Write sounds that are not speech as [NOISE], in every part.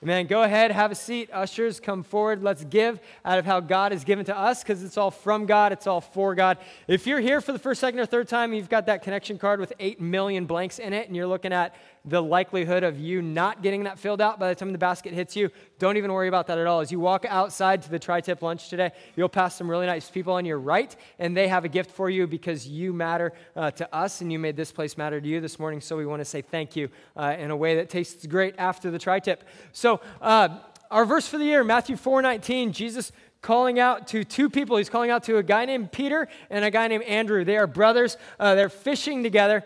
Amen. Go ahead, have a seat. Ushers, come forward. Let's give out of how God has given to us because it's all from God, it's all for God. If you're here for the first, second, or third time, you've got that connection card with 8 million blanks in it, and you're looking at the likelihood of you not getting that filled out by the time the basket hits you, don't even worry about that at all. As you walk outside to the tri tip lunch today, you'll pass some really nice people on your right, and they have a gift for you because you matter uh, to us and you made this place matter to you this morning. So we want to say thank you uh, in a way that tastes great after the tri tip. So, uh, our verse for the year, Matthew 4 19, Jesus calling out to two people. He's calling out to a guy named Peter and a guy named Andrew. They are brothers, uh, they're fishing together.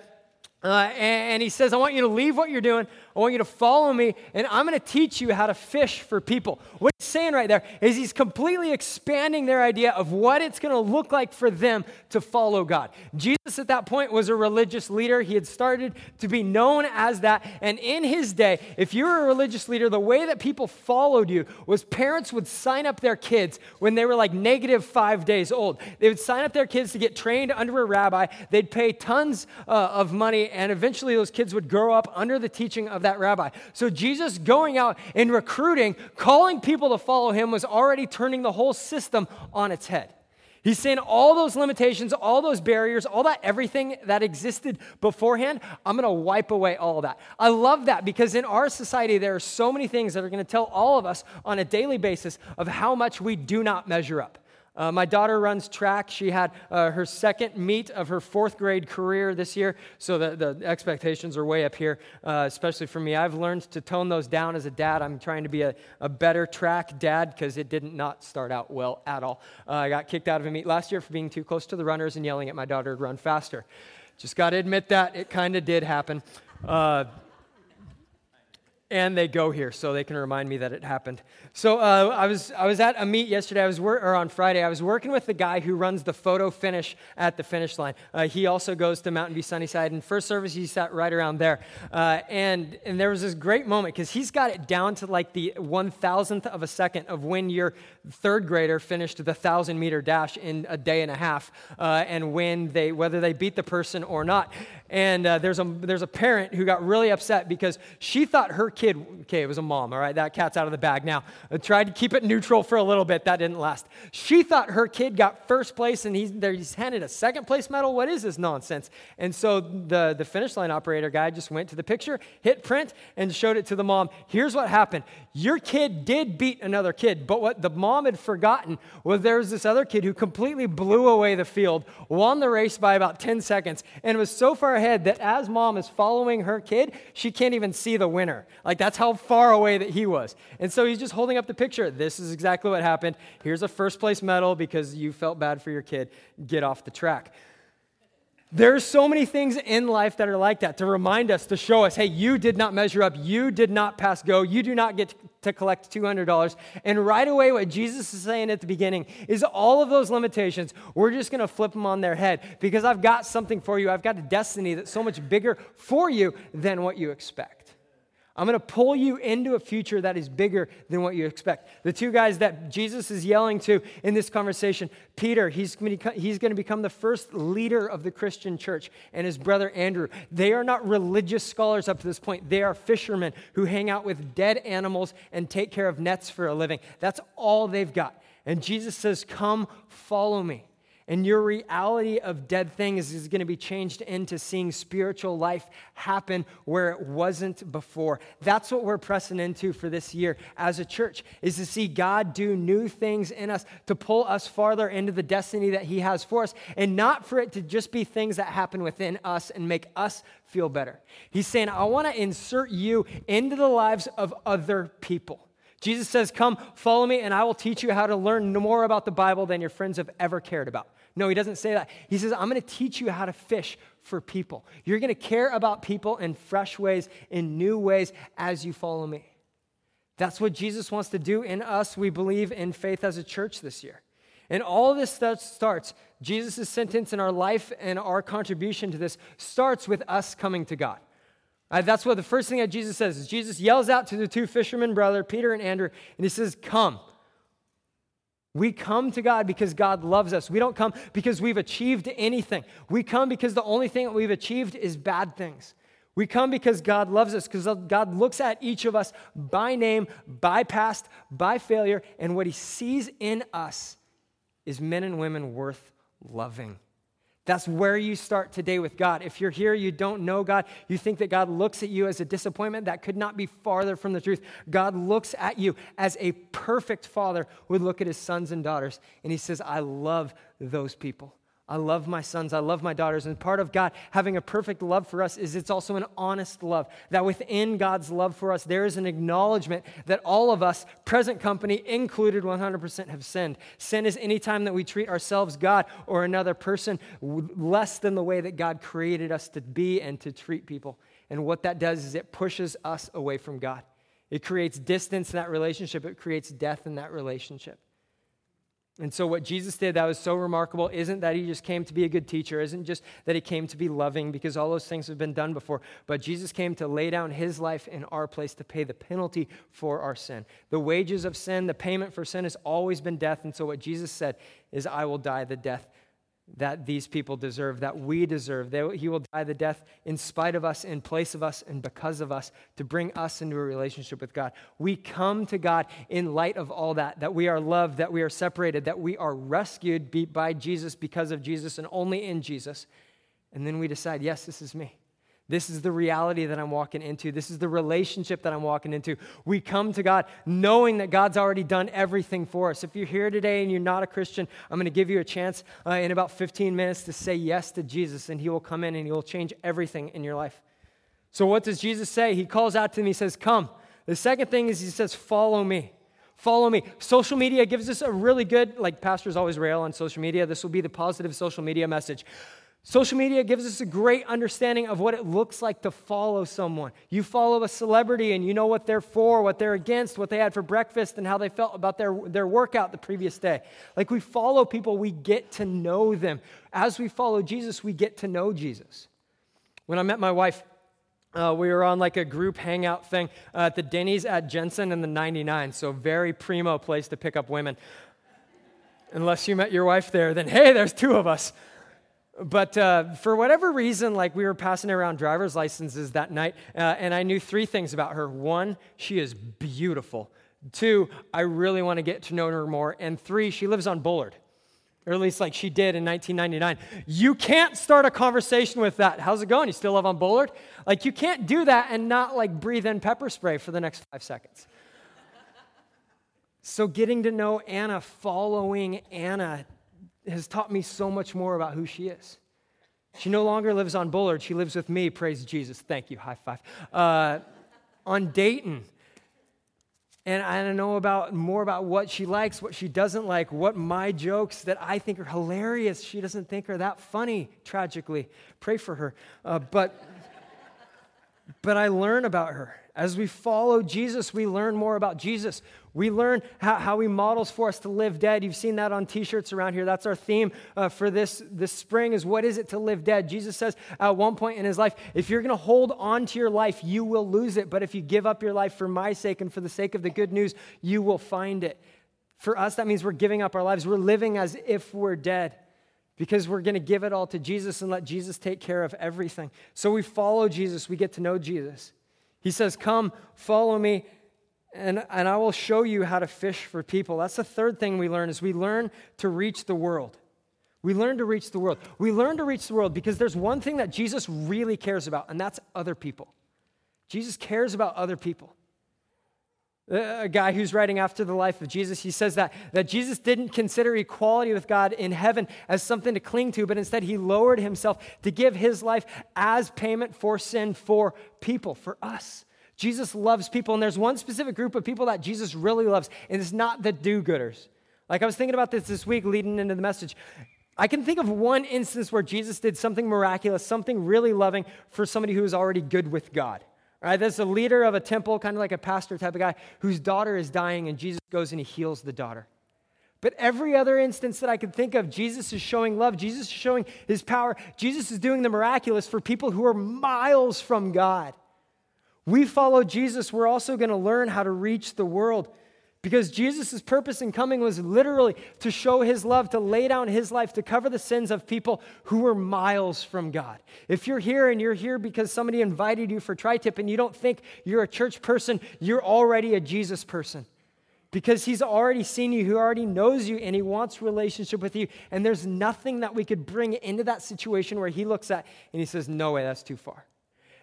Uh, and, and, he says, I want you to leave what you're doing. I want you to follow me, and I'm going to teach you how to fish for people. What he's saying right there is he's completely expanding their idea of what it's going to look like for them to follow God. Jesus, at that point, was a religious leader. He had started to be known as that. And in his day, if you were a religious leader, the way that people followed you was parents would sign up their kids when they were like negative five days old. They would sign up their kids to get trained under a rabbi. They'd pay tons uh, of money, and eventually those kids would grow up under the teaching of that rabbi. So Jesus going out and recruiting, calling people to follow him was already turning the whole system on its head. He's saying all those limitations, all those barriers, all that everything that existed beforehand, I'm going to wipe away all that. I love that because in our society, there are so many things that are going to tell all of us on a daily basis of how much we do not measure up. Uh, my daughter runs track. She had uh, her second meet of her fourth grade career this year, so the, the expectations are way up here, uh, especially for me. I've learned to tone those down as a dad. I'm trying to be a, a better track dad because it did not start out well at all. Uh, I got kicked out of a meet last year for being too close to the runners and yelling at my daughter to run faster. Just got to admit that. It kind of did happen. And they go here so they can remind me that it happened. So uh, I, was, I was at a meet yesterday, I was wor- or on Friday. I was working with the guy who runs the photo finish at the finish line. Uh, he also goes to Mountain View Sunnyside, and first service he sat right around there. Uh, and, and there was this great moment because he's got it down to like the one thousandth of a second of when your third grader finished the thousand meter dash in a day and a half, uh, and when they whether they beat the person or not. And uh, there's a there's a parent who got really upset because she thought her kid, okay, it was a mom, all right, that cat's out of the bag now. I tried to keep it neutral for a little bit, that didn't last. She thought her kid got first place and he's, he's handed a second place medal. What is this nonsense? And so the, the finish line operator guy just went to the picture, hit print, and showed it to the mom. Here's what happened your kid did beat another kid, but what the mom had forgotten was there was this other kid who completely blew away the field, won the race by about 10 seconds, and was so far ahead that as mom is following her kid, she can't even see the winner. Like that's how far away that he was. And so he's just holding up the picture. This is exactly what happened. Here's a first place medal because you felt bad for your kid. Get off the track. There's so many things in life that are like that to remind us, to show us, hey, you did not measure up, you did not pass go, you do not get to collect $200. And right away, what Jesus is saying at the beginning is all of those limitations, we're just going to flip them on their head because I've got something for you. I've got a destiny that's so much bigger for you than what you expect. I'm going to pull you into a future that is bigger than what you expect. The two guys that Jesus is yelling to in this conversation Peter, he's going, he's going to become the first leader of the Christian church, and his brother Andrew. They are not religious scholars up to this point. They are fishermen who hang out with dead animals and take care of nets for a living. That's all they've got. And Jesus says, Come, follow me. And your reality of dead things is going to be changed into seeing spiritual life happen where it wasn't before. That's what we're pressing into for this year as a church is to see God do new things in us to pull us farther into the destiny that he has for us and not for it to just be things that happen within us and make us feel better. He's saying, "I want to insert you into the lives of other people." Jesus says, Come, follow me, and I will teach you how to learn more about the Bible than your friends have ever cared about. No, he doesn't say that. He says, I'm going to teach you how to fish for people. You're going to care about people in fresh ways, in new ways, as you follow me. That's what Jesus wants to do in us, we believe, in faith as a church this year. And all this stuff starts, Jesus' sentence in our life and our contribution to this starts with us coming to God. Uh, that's what the first thing that Jesus says is Jesus yells out to the two fishermen brother, Peter and Andrew, and he says, Come. We come to God because God loves us. We don't come because we've achieved anything. We come because the only thing that we've achieved is bad things. We come because God loves us, because God looks at each of us by name, by past, by failure, and what He sees in us is men and women worth loving. That's where you start today with God. If you're here, you don't know God, you think that God looks at you as a disappointment, that could not be farther from the truth. God looks at you as a perfect father would look at his sons and daughters, and he says, I love those people. I love my sons. I love my daughters. And part of God having a perfect love for us is it's also an honest love. That within God's love for us, there is an acknowledgement that all of us, present company included 100%, have sinned. Sin is any time that we treat ourselves, God, or another person less than the way that God created us to be and to treat people. And what that does is it pushes us away from God. It creates distance in that relationship, it creates death in that relationship. And so, what Jesus did that was so remarkable isn't that he just came to be a good teacher, isn't just that he came to be loving, because all those things have been done before, but Jesus came to lay down his life in our place to pay the penalty for our sin. The wages of sin, the payment for sin has always been death. And so, what Jesus said is, I will die the death that these people deserve, that we deserve. They, he will die the death in spite of us, in place of us, and because of us to bring us into a relationship with God. We come to God in light of all that, that we are loved, that we are separated, that we are rescued by Jesus because of Jesus and only in Jesus. And then we decide, yes, this is me. This is the reality that I'm walking into. This is the relationship that I'm walking into. We come to God knowing that God's already done everything for us. If you're here today and you're not a Christian, I'm going to give you a chance uh, in about 15 minutes to say yes to Jesus, and He will come in and He will change everything in your life. So, what does Jesus say? He calls out to me, He says, Come. The second thing is He says, Follow me. Follow me. Social media gives us a really good, like pastors always rail on social media. This will be the positive social media message. Social media gives us a great understanding of what it looks like to follow someone. You follow a celebrity and you know what they're for, what they're against, what they had for breakfast, and how they felt about their, their workout the previous day. Like we follow people, we get to know them. As we follow Jesus, we get to know Jesus. When I met my wife, uh, we were on like a group hangout thing uh, at the Denny's at Jensen in the 99, so very primo place to pick up women. Unless you met your wife there, then hey, there's two of us. But uh, for whatever reason, like we were passing around driver's licenses that night, uh, and I knew three things about her. One, she is beautiful. Two, I really want to get to know her more. And three, she lives on Bullard, or at least like she did in 1999. You can't start a conversation with that. How's it going? You still live on Bullard? Like you can't do that and not like breathe in pepper spray for the next five seconds. so getting to know Anna, following Anna, has taught me so much more about who she is. She no longer lives on Bullard. She lives with me. Praise Jesus. Thank you. High five. Uh, on Dayton. And I don't know about more about what she likes, what she doesn't like, what my jokes that I think are hilarious, she doesn't think are that funny, tragically. Pray for her. Uh, but, but I learn about her. As we follow Jesus, we learn more about Jesus. We learn how, how he models for us to live dead. You've seen that on t-shirts around here. That's our theme uh, for this, this spring is what is it to live dead? Jesus says at one point in his life, if you're going to hold on to your life, you will lose it. But if you give up your life for my sake and for the sake of the good news, you will find it. For us, that means we're giving up our lives. We're living as if we're dead because we're going to give it all to Jesus and let Jesus take care of everything. So we follow Jesus, we get to know Jesus. He says, Come, follow me, and, and I will show you how to fish for people. That's the third thing we learn is we learn to reach the world. We learn to reach the world. We learn to reach the world because there's one thing that Jesus really cares about, and that's other people. Jesus cares about other people. A guy who's writing after the life of Jesus, he says that, that Jesus didn't consider equality with God in heaven as something to cling to, but instead he lowered himself to give his life as payment for sin for people, for us. Jesus loves people, and there's one specific group of people that Jesus really loves, and it's not the do gooders. Like I was thinking about this this week leading into the message. I can think of one instance where Jesus did something miraculous, something really loving for somebody who is already good with God. Right? There's a leader of a temple, kind of like a pastor type of guy, whose daughter is dying, and Jesus goes and he heals the daughter. But every other instance that I can think of, Jesus is showing love. Jesus is showing his power. Jesus is doing the miraculous for people who are miles from God. We follow Jesus, we're also going to learn how to reach the world. Because Jesus' purpose in coming was literally to show his love, to lay down his life, to cover the sins of people who were miles from God. If you're here and you're here because somebody invited you for tri tip and you don't think you're a church person, you're already a Jesus person. Because he's already seen you, he already knows you, and he wants relationship with you. And there's nothing that we could bring into that situation where he looks at and he says, No way, that's too far.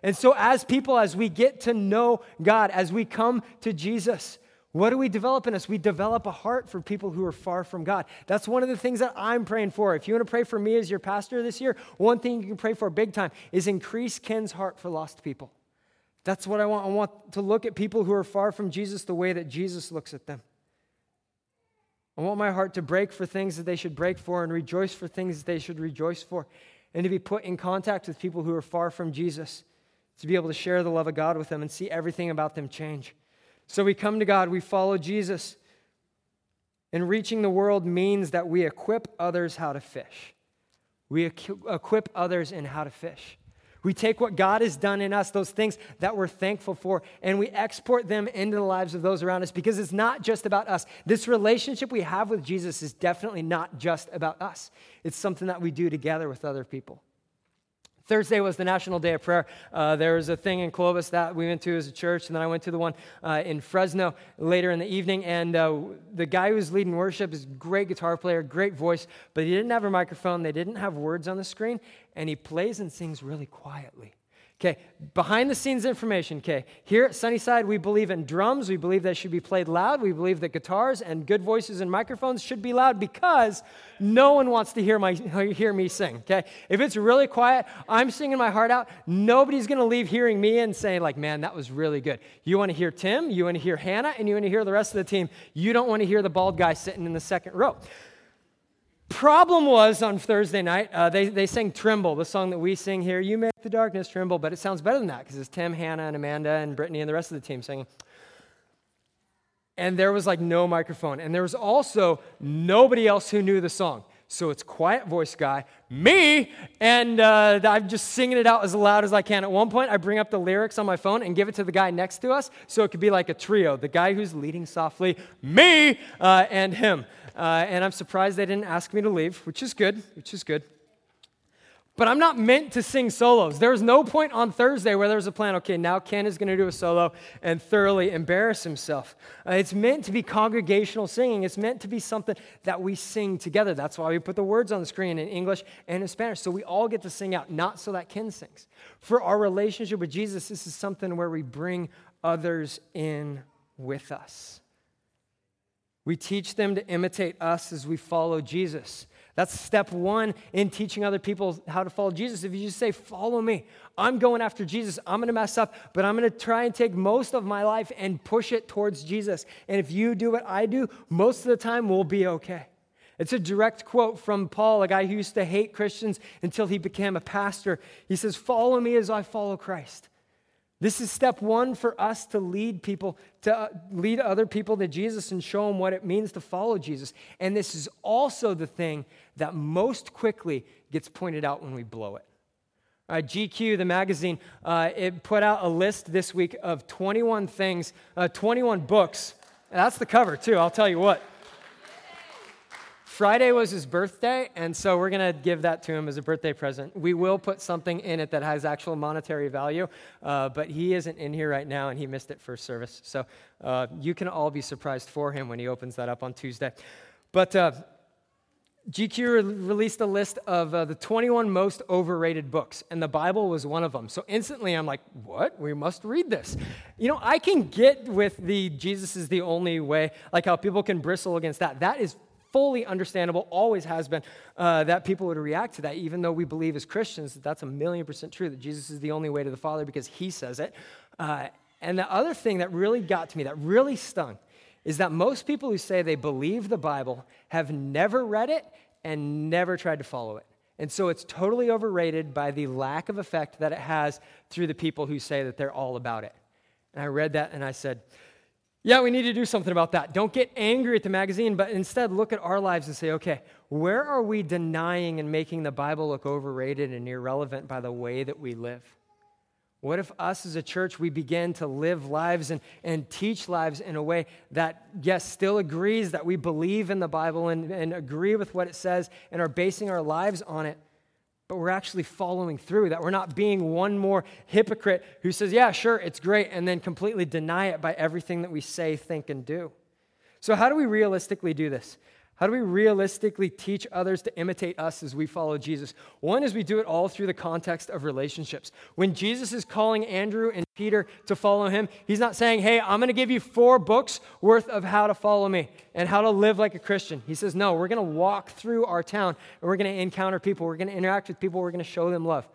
And so, as people, as we get to know God, as we come to Jesus, what do we develop in us? We develop a heart for people who are far from God. That's one of the things that I'm praying for. If you want to pray for me as your pastor this year, one thing you can pray for big time is increase Ken's heart for lost people. That's what I want. I want to look at people who are far from Jesus the way that Jesus looks at them. I want my heart to break for things that they should break for and rejoice for things that they should rejoice for, and to be put in contact with people who are far from Jesus, to be able to share the love of God with them and see everything about them change. So we come to God, we follow Jesus. And reaching the world means that we equip others how to fish. We equip others in how to fish. We take what God has done in us, those things that we're thankful for, and we export them into the lives of those around us because it's not just about us. This relationship we have with Jesus is definitely not just about us, it's something that we do together with other people. Thursday was the National Day of Prayer. Uh, there was a thing in Clovis that we went to as a church, and then I went to the one uh, in Fresno later in the evening. And uh, the guy who was leading worship is great guitar player, great voice, but he didn't have a microphone. They didn't have words on the screen, and he plays and sings really quietly. Okay, behind the scenes information. Okay, here at Sunnyside, we believe in drums. We believe that should be played loud. We believe that guitars and good voices and microphones should be loud because no one wants to hear, my, [LAUGHS] hear me sing. Okay, if it's really quiet, I'm singing my heart out. Nobody's going to leave hearing me and saying, like, man, that was really good. You want to hear Tim, you want to hear Hannah, and you want to hear the rest of the team. You don't want to hear the bald guy sitting in the second row. Problem was on Thursday night, uh, they, they sang Tremble, the song that we sing here. You make the darkness tremble, but it sounds better than that because it's Tim, Hannah, and Amanda, and Brittany, and the rest of the team singing. And there was like no microphone. And there was also nobody else who knew the song. So it's quiet voice guy, me, and uh, I'm just singing it out as loud as I can. At one point, I bring up the lyrics on my phone and give it to the guy next to us, so it could be like a trio: the guy who's leading softly, me, uh, and him. Uh, and I'm surprised they didn't ask me to leave, which is good, which is good. But I'm not meant to sing solos. There was no point on Thursday where there was a plan, okay, now Ken is going to do a solo and thoroughly embarrass himself. Uh, it's meant to be congregational singing. It's meant to be something that we sing together. That's why we put the words on the screen in English and in Spanish. So we all get to sing out, not so that Ken sings. For our relationship with Jesus, this is something where we bring others in with us. We teach them to imitate us as we follow Jesus. That's step one in teaching other people how to follow Jesus. If you just say, Follow me, I'm going after Jesus, I'm to mess up, but I'm to try and take most of my life and push it towards Jesus. And if you do what I do, most of the time we'll be okay. It's a direct quote from Paul, a guy who used to hate Christians until he became a pastor. He says, Follow me as I follow Christ. This is step one for us to lead people, to uh, lead other people to Jesus and show them what it means to follow Jesus. And this is also the thing that most quickly gets pointed out when we blow it. Uh, GQ, the magazine, uh, it put out a list this week of 21 things, uh, 21 books. That's the cover, too, I'll tell you what. Friday was his birthday, and so we're going to give that to him as a birthday present. We will put something in it that has actual monetary value, uh, but he isn't in here right now, and he missed it first service. So uh, you can all be surprised for him when he opens that up on Tuesday. But uh, GQ re- released a list of uh, the 21 most overrated books, and the Bible was one of them. So instantly I'm like, what? We must read this. You know, I can get with the Jesus is the only way, like how people can bristle against that. That is fully understandable, always has been, uh, that people would react to that, even though we believe as Christians that that's a million percent true, that Jesus is the only way to the Father because he says it. Uh, and the other thing that really got to me, that really stung, is that most people who say they believe the Bible have never read it and never tried to follow it. And so it's totally overrated by the lack of effect that it has through the people who say that they're all about it. And I read that and I said, yeah, we need to do something about that. Don't get angry at the magazine, but instead look at our lives and say, okay, where are we denying and making the Bible look overrated and irrelevant by the way that we live? What if us as a church, we begin to live lives and, and teach lives in a way that, yes, still agrees that we believe in the Bible and, and agree with what it says and are basing our lives on it, but we're actually following through, that we're not being one more hypocrite who says, yeah, sure, it's great, and then completely deny it by everything that we say, think, and do. So, how do we realistically do this? How do we realistically teach others to imitate us as we follow Jesus? One is we do it all through the context of relationships. When Jesus is calling Andrew and Peter to follow him, he's not saying, Hey, I'm going to give you four books worth of how to follow me and how to live like a Christian. He says, No, we're going to walk through our town and we're going to encounter people. We're going to interact with people. We're going to show them love.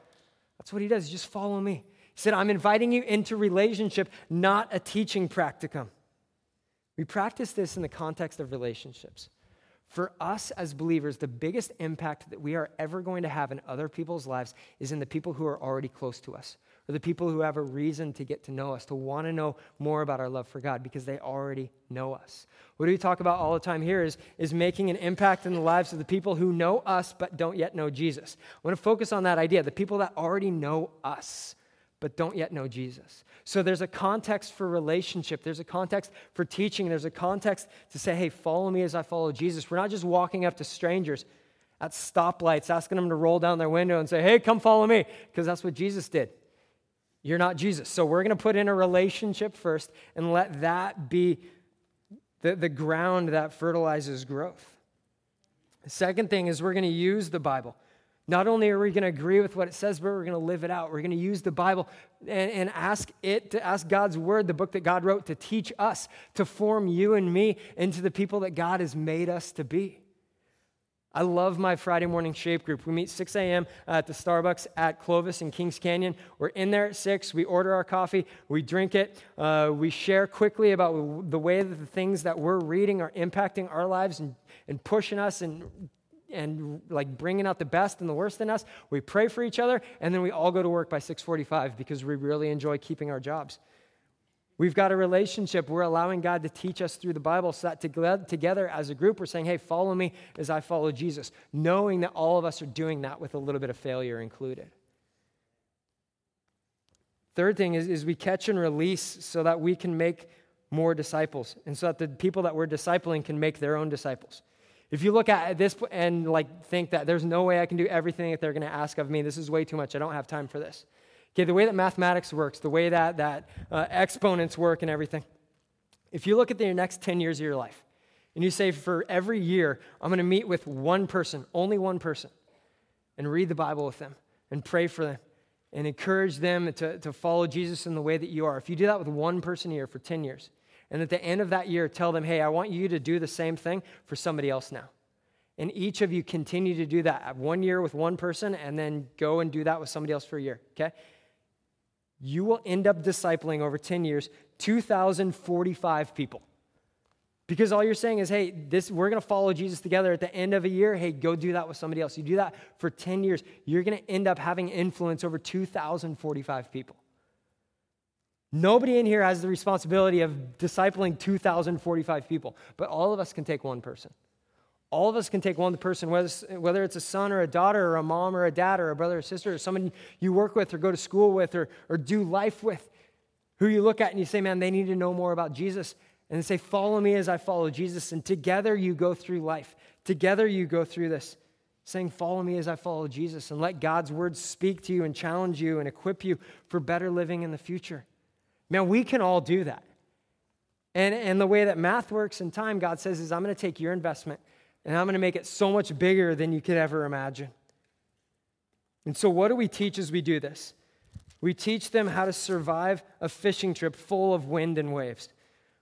That's what he does. Just follow me. He said, I'm inviting you into relationship, not a teaching practicum. We practice this in the context of relationships. For us as believers, the biggest impact that we are ever going to have in other people's lives is in the people who are already close to us, or the people who have a reason to get to know us, to want to know more about our love for God because they already know us. What do we talk about all the time here is, is making an impact in the lives of the people who know us but don't yet know Jesus. I want to focus on that idea the people that already know us but don't yet know Jesus. So there's a context for relationship, there's a context for teaching, there's a context to say, hey, follow me as I follow Jesus. We're not just walking up to strangers at stoplights asking them to roll down their window and say, hey, come follow me, because that's what Jesus did. You're not Jesus. So we're going to put in a relationship first and let that be the, the ground that fertilizes growth. The second thing is we're going to use the Bible. Not only are we going to agree with what it says, but we're going to live it out. We're going to use the Bible and, and, ask it to ask God's word, the book that God wrote, to teach us, to form you and me into the people that God has made us to be. I love my Friday morning shape group. We meet 6 a.m. at the Starbucks at Clovis in Kings Canyon. We're in there at 6. We order our coffee. We drink it. Uh, we share quickly about the way that the things that we're reading are impacting our lives and, and pushing us and and like bringing out the best and the worst in us. We pray for each other, and then we all go to work by 6:45 because we really enjoy keeping our jobs. We've got a relationship. We're allowing God to teach us through the Bible so that together as a group, we're saying, hey, follow me as I follow Jesus, knowing that all of us are doing that with a little bit of failure included. Third thing is, is we catch and release so that we can make more disciples and so that the people that we're discipling can make their own disciples. If you look at this and like think that there's no way I can do everything that they're going to ask of me, this is way too much. I don't have time for this. Okay, the way that mathematics works, the way that that uh, exponents work, and everything. If you look at the next 10 years of your life, and you say for every year I'm going to meet with one person, only one person, and read the Bible with them, and pray for them, and encourage them to, to follow Jesus in the way that you are. If you do that with one person a year for 10 years, and at the end of that year, tell them, hey, I want you to do the same thing for somebody else now. And each of you continue to do that. Uh, one year with one person, and then go and do that with somebody else for a year, okay? You will end up discipling over 10 years 2,045 people. Because all you're saying is, hey, this, we're going to follow Jesus together at the end of a year. Hey, go do that with somebody else. You do that for 10 years, you're going to end up having influence over 2,045 people. Nobody in here has the responsibility of discipling 2,045 people, but all of us can take one person. All of us can take one person, whether it's a son or a daughter or a mom or a dad or a brother or sister or someone you work with or go to school with or, or do life with, who you look at and you say, man, they need to know more about Jesus. And say, follow me as I follow Jesus. And together you go through life. Together you go through this, saying, follow me as I follow Jesus. And let God's words speak to you and challenge you and equip you for better living in the future. Man, we can all do that. And, and the way that math works in time, God says, is I'm going to take your investment and I'm going to make it so much bigger than you could ever imagine. And so, what do we teach as we do this? We teach them how to survive a fishing trip full of wind and waves.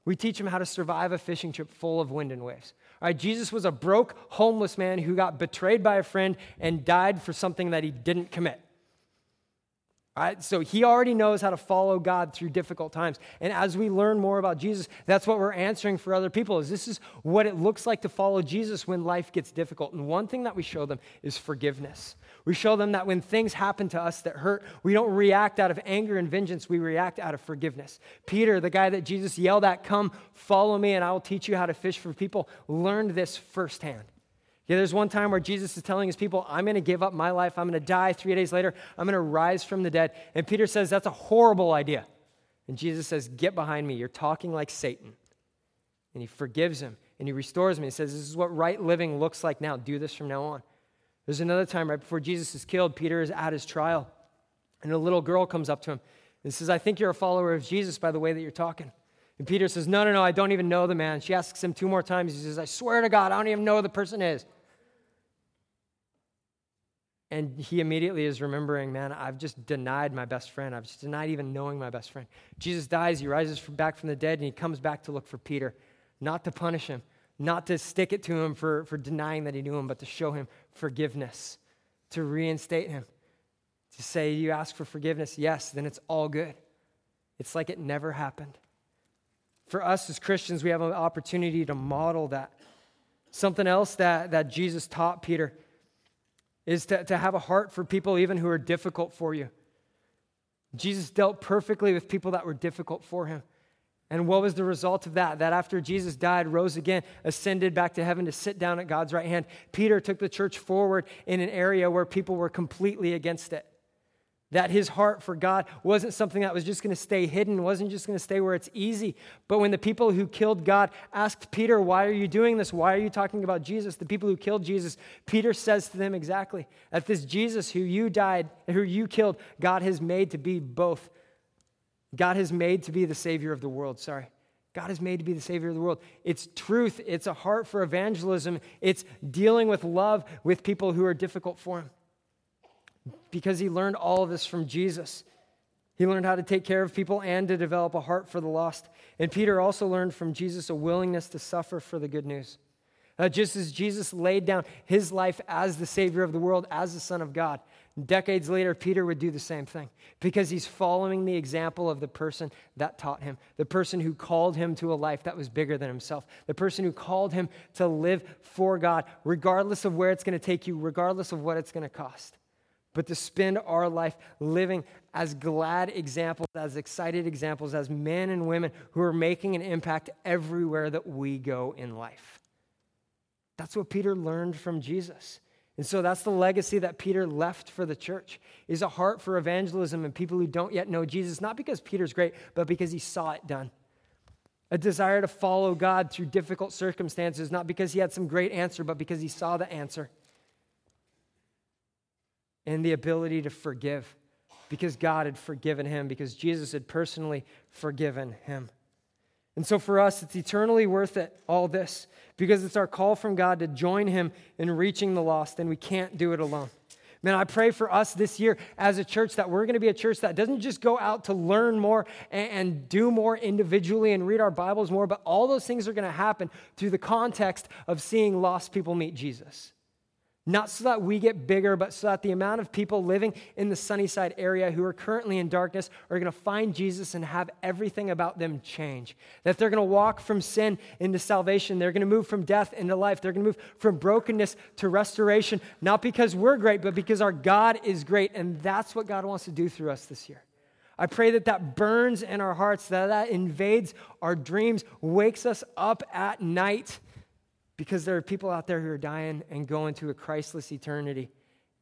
We teach them how to survive a fishing trip full of wind and waves. All right, Jesus was a broke, homeless man who got betrayed by a friend and died for something that he didn't commit. Right? So he already knows how to follow God through difficult times. And as we learn more about Jesus, that's what we're answering for other people is this is what it looks like to follow Jesus when life gets difficult. And one thing that we show them is forgiveness. We show them that when things happen to us that hurt, we don't react out of anger and vengeance, we react out of forgiveness. Peter, the guy that Jesus yelled at, "Come, follow me and I will teach you how to fish for people," learned this firsthand. Yeah, there's one time where Jesus is telling his people, I'm going to give up my life. I'm going to die. Three days later, I'm going to rise from the dead. And Peter says, That's a horrible idea. And Jesus says, Get behind me. You're talking like Satan. And he forgives him and he restores him. He says, This is what right living looks like now. Do this from now on. There's another time right before Jesus is killed, Peter is at his trial. And a little girl comes up to him and says, I think you're a follower of Jesus by the way that you're talking. And Peter says, No, no, no, I don't even know the man. She asks him two more times. He says, I swear to God, I don't even know who the person is. And he immediately is remembering, man, I've just denied my best friend. I've just denied even knowing my best friend. Jesus dies, he rises back from the dead, and he comes back to look for Peter, not to punish him, not to stick it to him for, for denying that he knew him, but to show him forgiveness, to reinstate him, to say, You ask for forgiveness, yes, then it's all good. It's like it never happened. For us as Christians, we have an opportunity to model that. Something else that, that Jesus taught Peter is to, to have a heart for people even who are difficult for you. Jesus dealt perfectly with people that were difficult for him. And what was the result of that? That after Jesus died, rose again, ascended back to heaven to sit down at God's right hand, Peter took the church forward in an area where people were completely against it. That his heart for God wasn't something that was just going to stay hidden, wasn't just going to stay where it's easy. But when the people who killed God asked Peter, Why are you doing this? Why are you talking about Jesus? The people who killed Jesus, Peter says to them exactly that this Jesus who you died, who you killed, God has made to be both. God has made to be the Savior of the world. Sorry. God is made to be the Savior of the world. It's truth, it's a heart for evangelism, it's dealing with love with people who are difficult for Him because he learned all of this from Jesus. He learned how to take care of people and to develop a heart for the lost. And Peter also learned from Jesus a willingness to suffer for the good news. Uh, just as Jesus laid down his life as the Savior of the world, as the Son of God, decades later, Peter would do the same thing because he's following the example of the person that taught him, the person who called him to a life that was bigger than himself, the person who called him to live for God, regardless of where it's going to take you, regardless of what it's going to cost but to spend our life living as glad examples, as excited examples, as men and women who are making an impact everywhere that we go in life. That's what Peter learned from Jesus. And so that's the legacy that Peter left for the church is a heart for evangelism and people who don't yet know Jesus, not because Peter's great, but because he saw it done. A desire to follow God through difficult circumstances, not because he had some great answer, but because he saw the answer and the ability to forgive because God had forgiven him, because Jesus had personally forgiven him. And so for us, it's eternally worth it, all this, because it's our call from God to join him in reaching the lost, and we can't do it alone. Man, I pray for us this year as a church that we're going to be a church that doesn't just go out to learn more and, and do more individually and read our Bibles more, but all those things are going to happen through the context of seeing lost people meet Jesus. Not so that we get bigger, but so that the amount of people living in the Sunnyside area who are currently in darkness are going to find Jesus and have everything about them change. That they're going to walk from sin into salvation. They're going to move from death into life. They're going to move from brokenness to restoration, not because we're great, but because our God is great. And that's what God wants to do through us this year. I pray that that burns in our hearts, that that invades our dreams, wakes us up at night because there are people out there who are dying and going to a Christless eternity,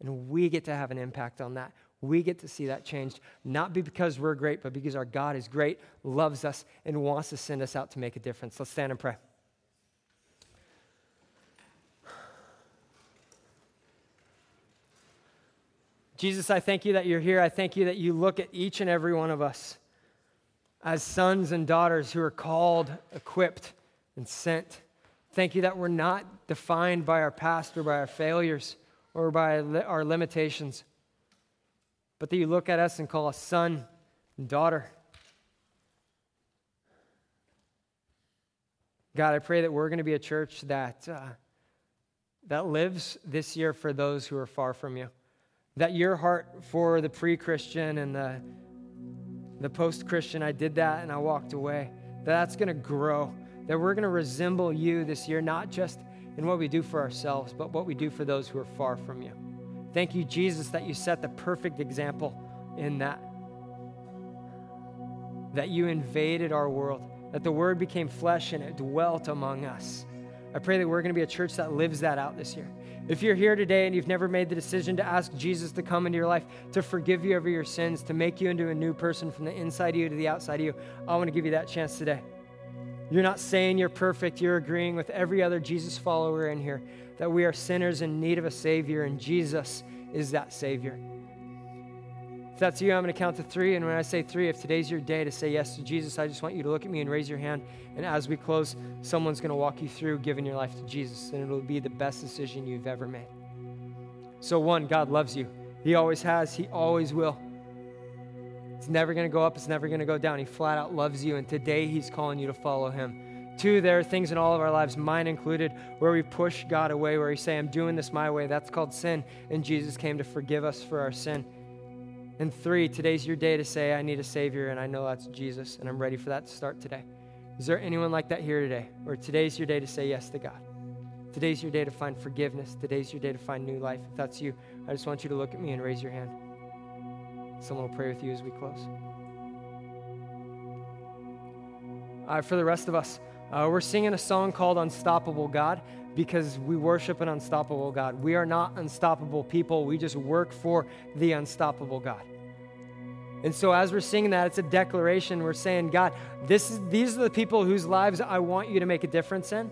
and we get to have an impact on that. We get to see that changed, not because we're great, but because our God is great, loves us, and wants to send us out to make a difference. Let's stand and pray. Jesus, I thank you that you're here. I thank you that you look at each and every one of us as sons and daughters who are called, equipped, and sent. Thank you that we're not defined by our past or by our failures or by our limitations, but that you look at us and call us son and daughter. God, I pray that we're going to be a church that, uh, that lives this year for those who are far from you. That your heart for the pre Christian and the, the post Christian, I did that and I walked away, that's going to grow that we're going to resemble you this year, not just in what we do for ourselves, but what we do for those who are far from you. Thank you, Jesus, that you set the perfect example in that. That you invaded our world, that the Word became flesh and it dwelt among us. I pray that we're going to be a church that lives that out this year. If you're here today and you've never made the decision to ask Jesus to come into your life, to forgive you of your sins, to make you into a new person from the inside of you to the outside of you, I want to give you that chance today. You're not saying you're perfect. You're agreeing with every other Jesus follower in here that we are sinners in need of a Savior, and Jesus is that Savior. If that's you, I'm going to count to three. And when I say three, if today's your day to say yes to Jesus, I just want you to look at me and raise your hand. And as we close, someone's going to walk you through giving your life to Jesus, and it'll be the best decision you've ever made. So, one, God loves you. He always has, He always will. It's never going to go up, it's never going to go down. He flat out loves you, and today He's calling you to follow Him. Two, there are things in all of our lives, mine included, where we push God away, where we say, I'm doing this my way. That's called sin, and Jesus came to forgive us for our sin. And three, today's your day to say, I need a Savior, and I know that's Jesus, and I'm ready for that to start today. Is there anyone like that here today? Or today's your day to say yes to God? Today's your day to find forgiveness. Today's your day to find new life. If that's you, I just want you to look at me and raise your hand. Someone will pray with you as we close. Uh, for the rest of us, uh, we're singing a song called Unstoppable God because we worship an unstoppable God. We are not unstoppable people, we just work for the unstoppable God. And so, as we're singing that, it's a declaration. We're saying, God, this is, these are the people whose lives I want you to make a difference in.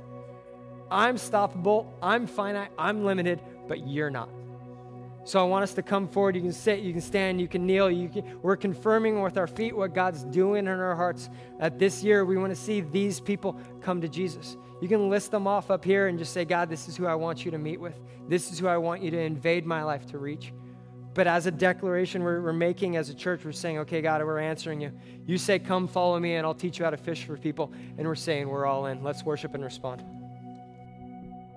I'm stoppable, I'm finite, I'm limited, but you're not. So I want us to come forward. You can sit, you can stand, you can kneel. You can, we're confirming with our feet what God's doing in our hearts. That this year we want to see these people come to Jesus. You can list them off up here and just say, God, this is who I want you to meet with. This is who I want you to invade my life to reach. But as a declaration we're, we're making as a church, we're saying, okay, God, we're answering you. You say, come follow me, and I'll teach you how to fish for people. And we're saying, we're all in. Let's worship and respond.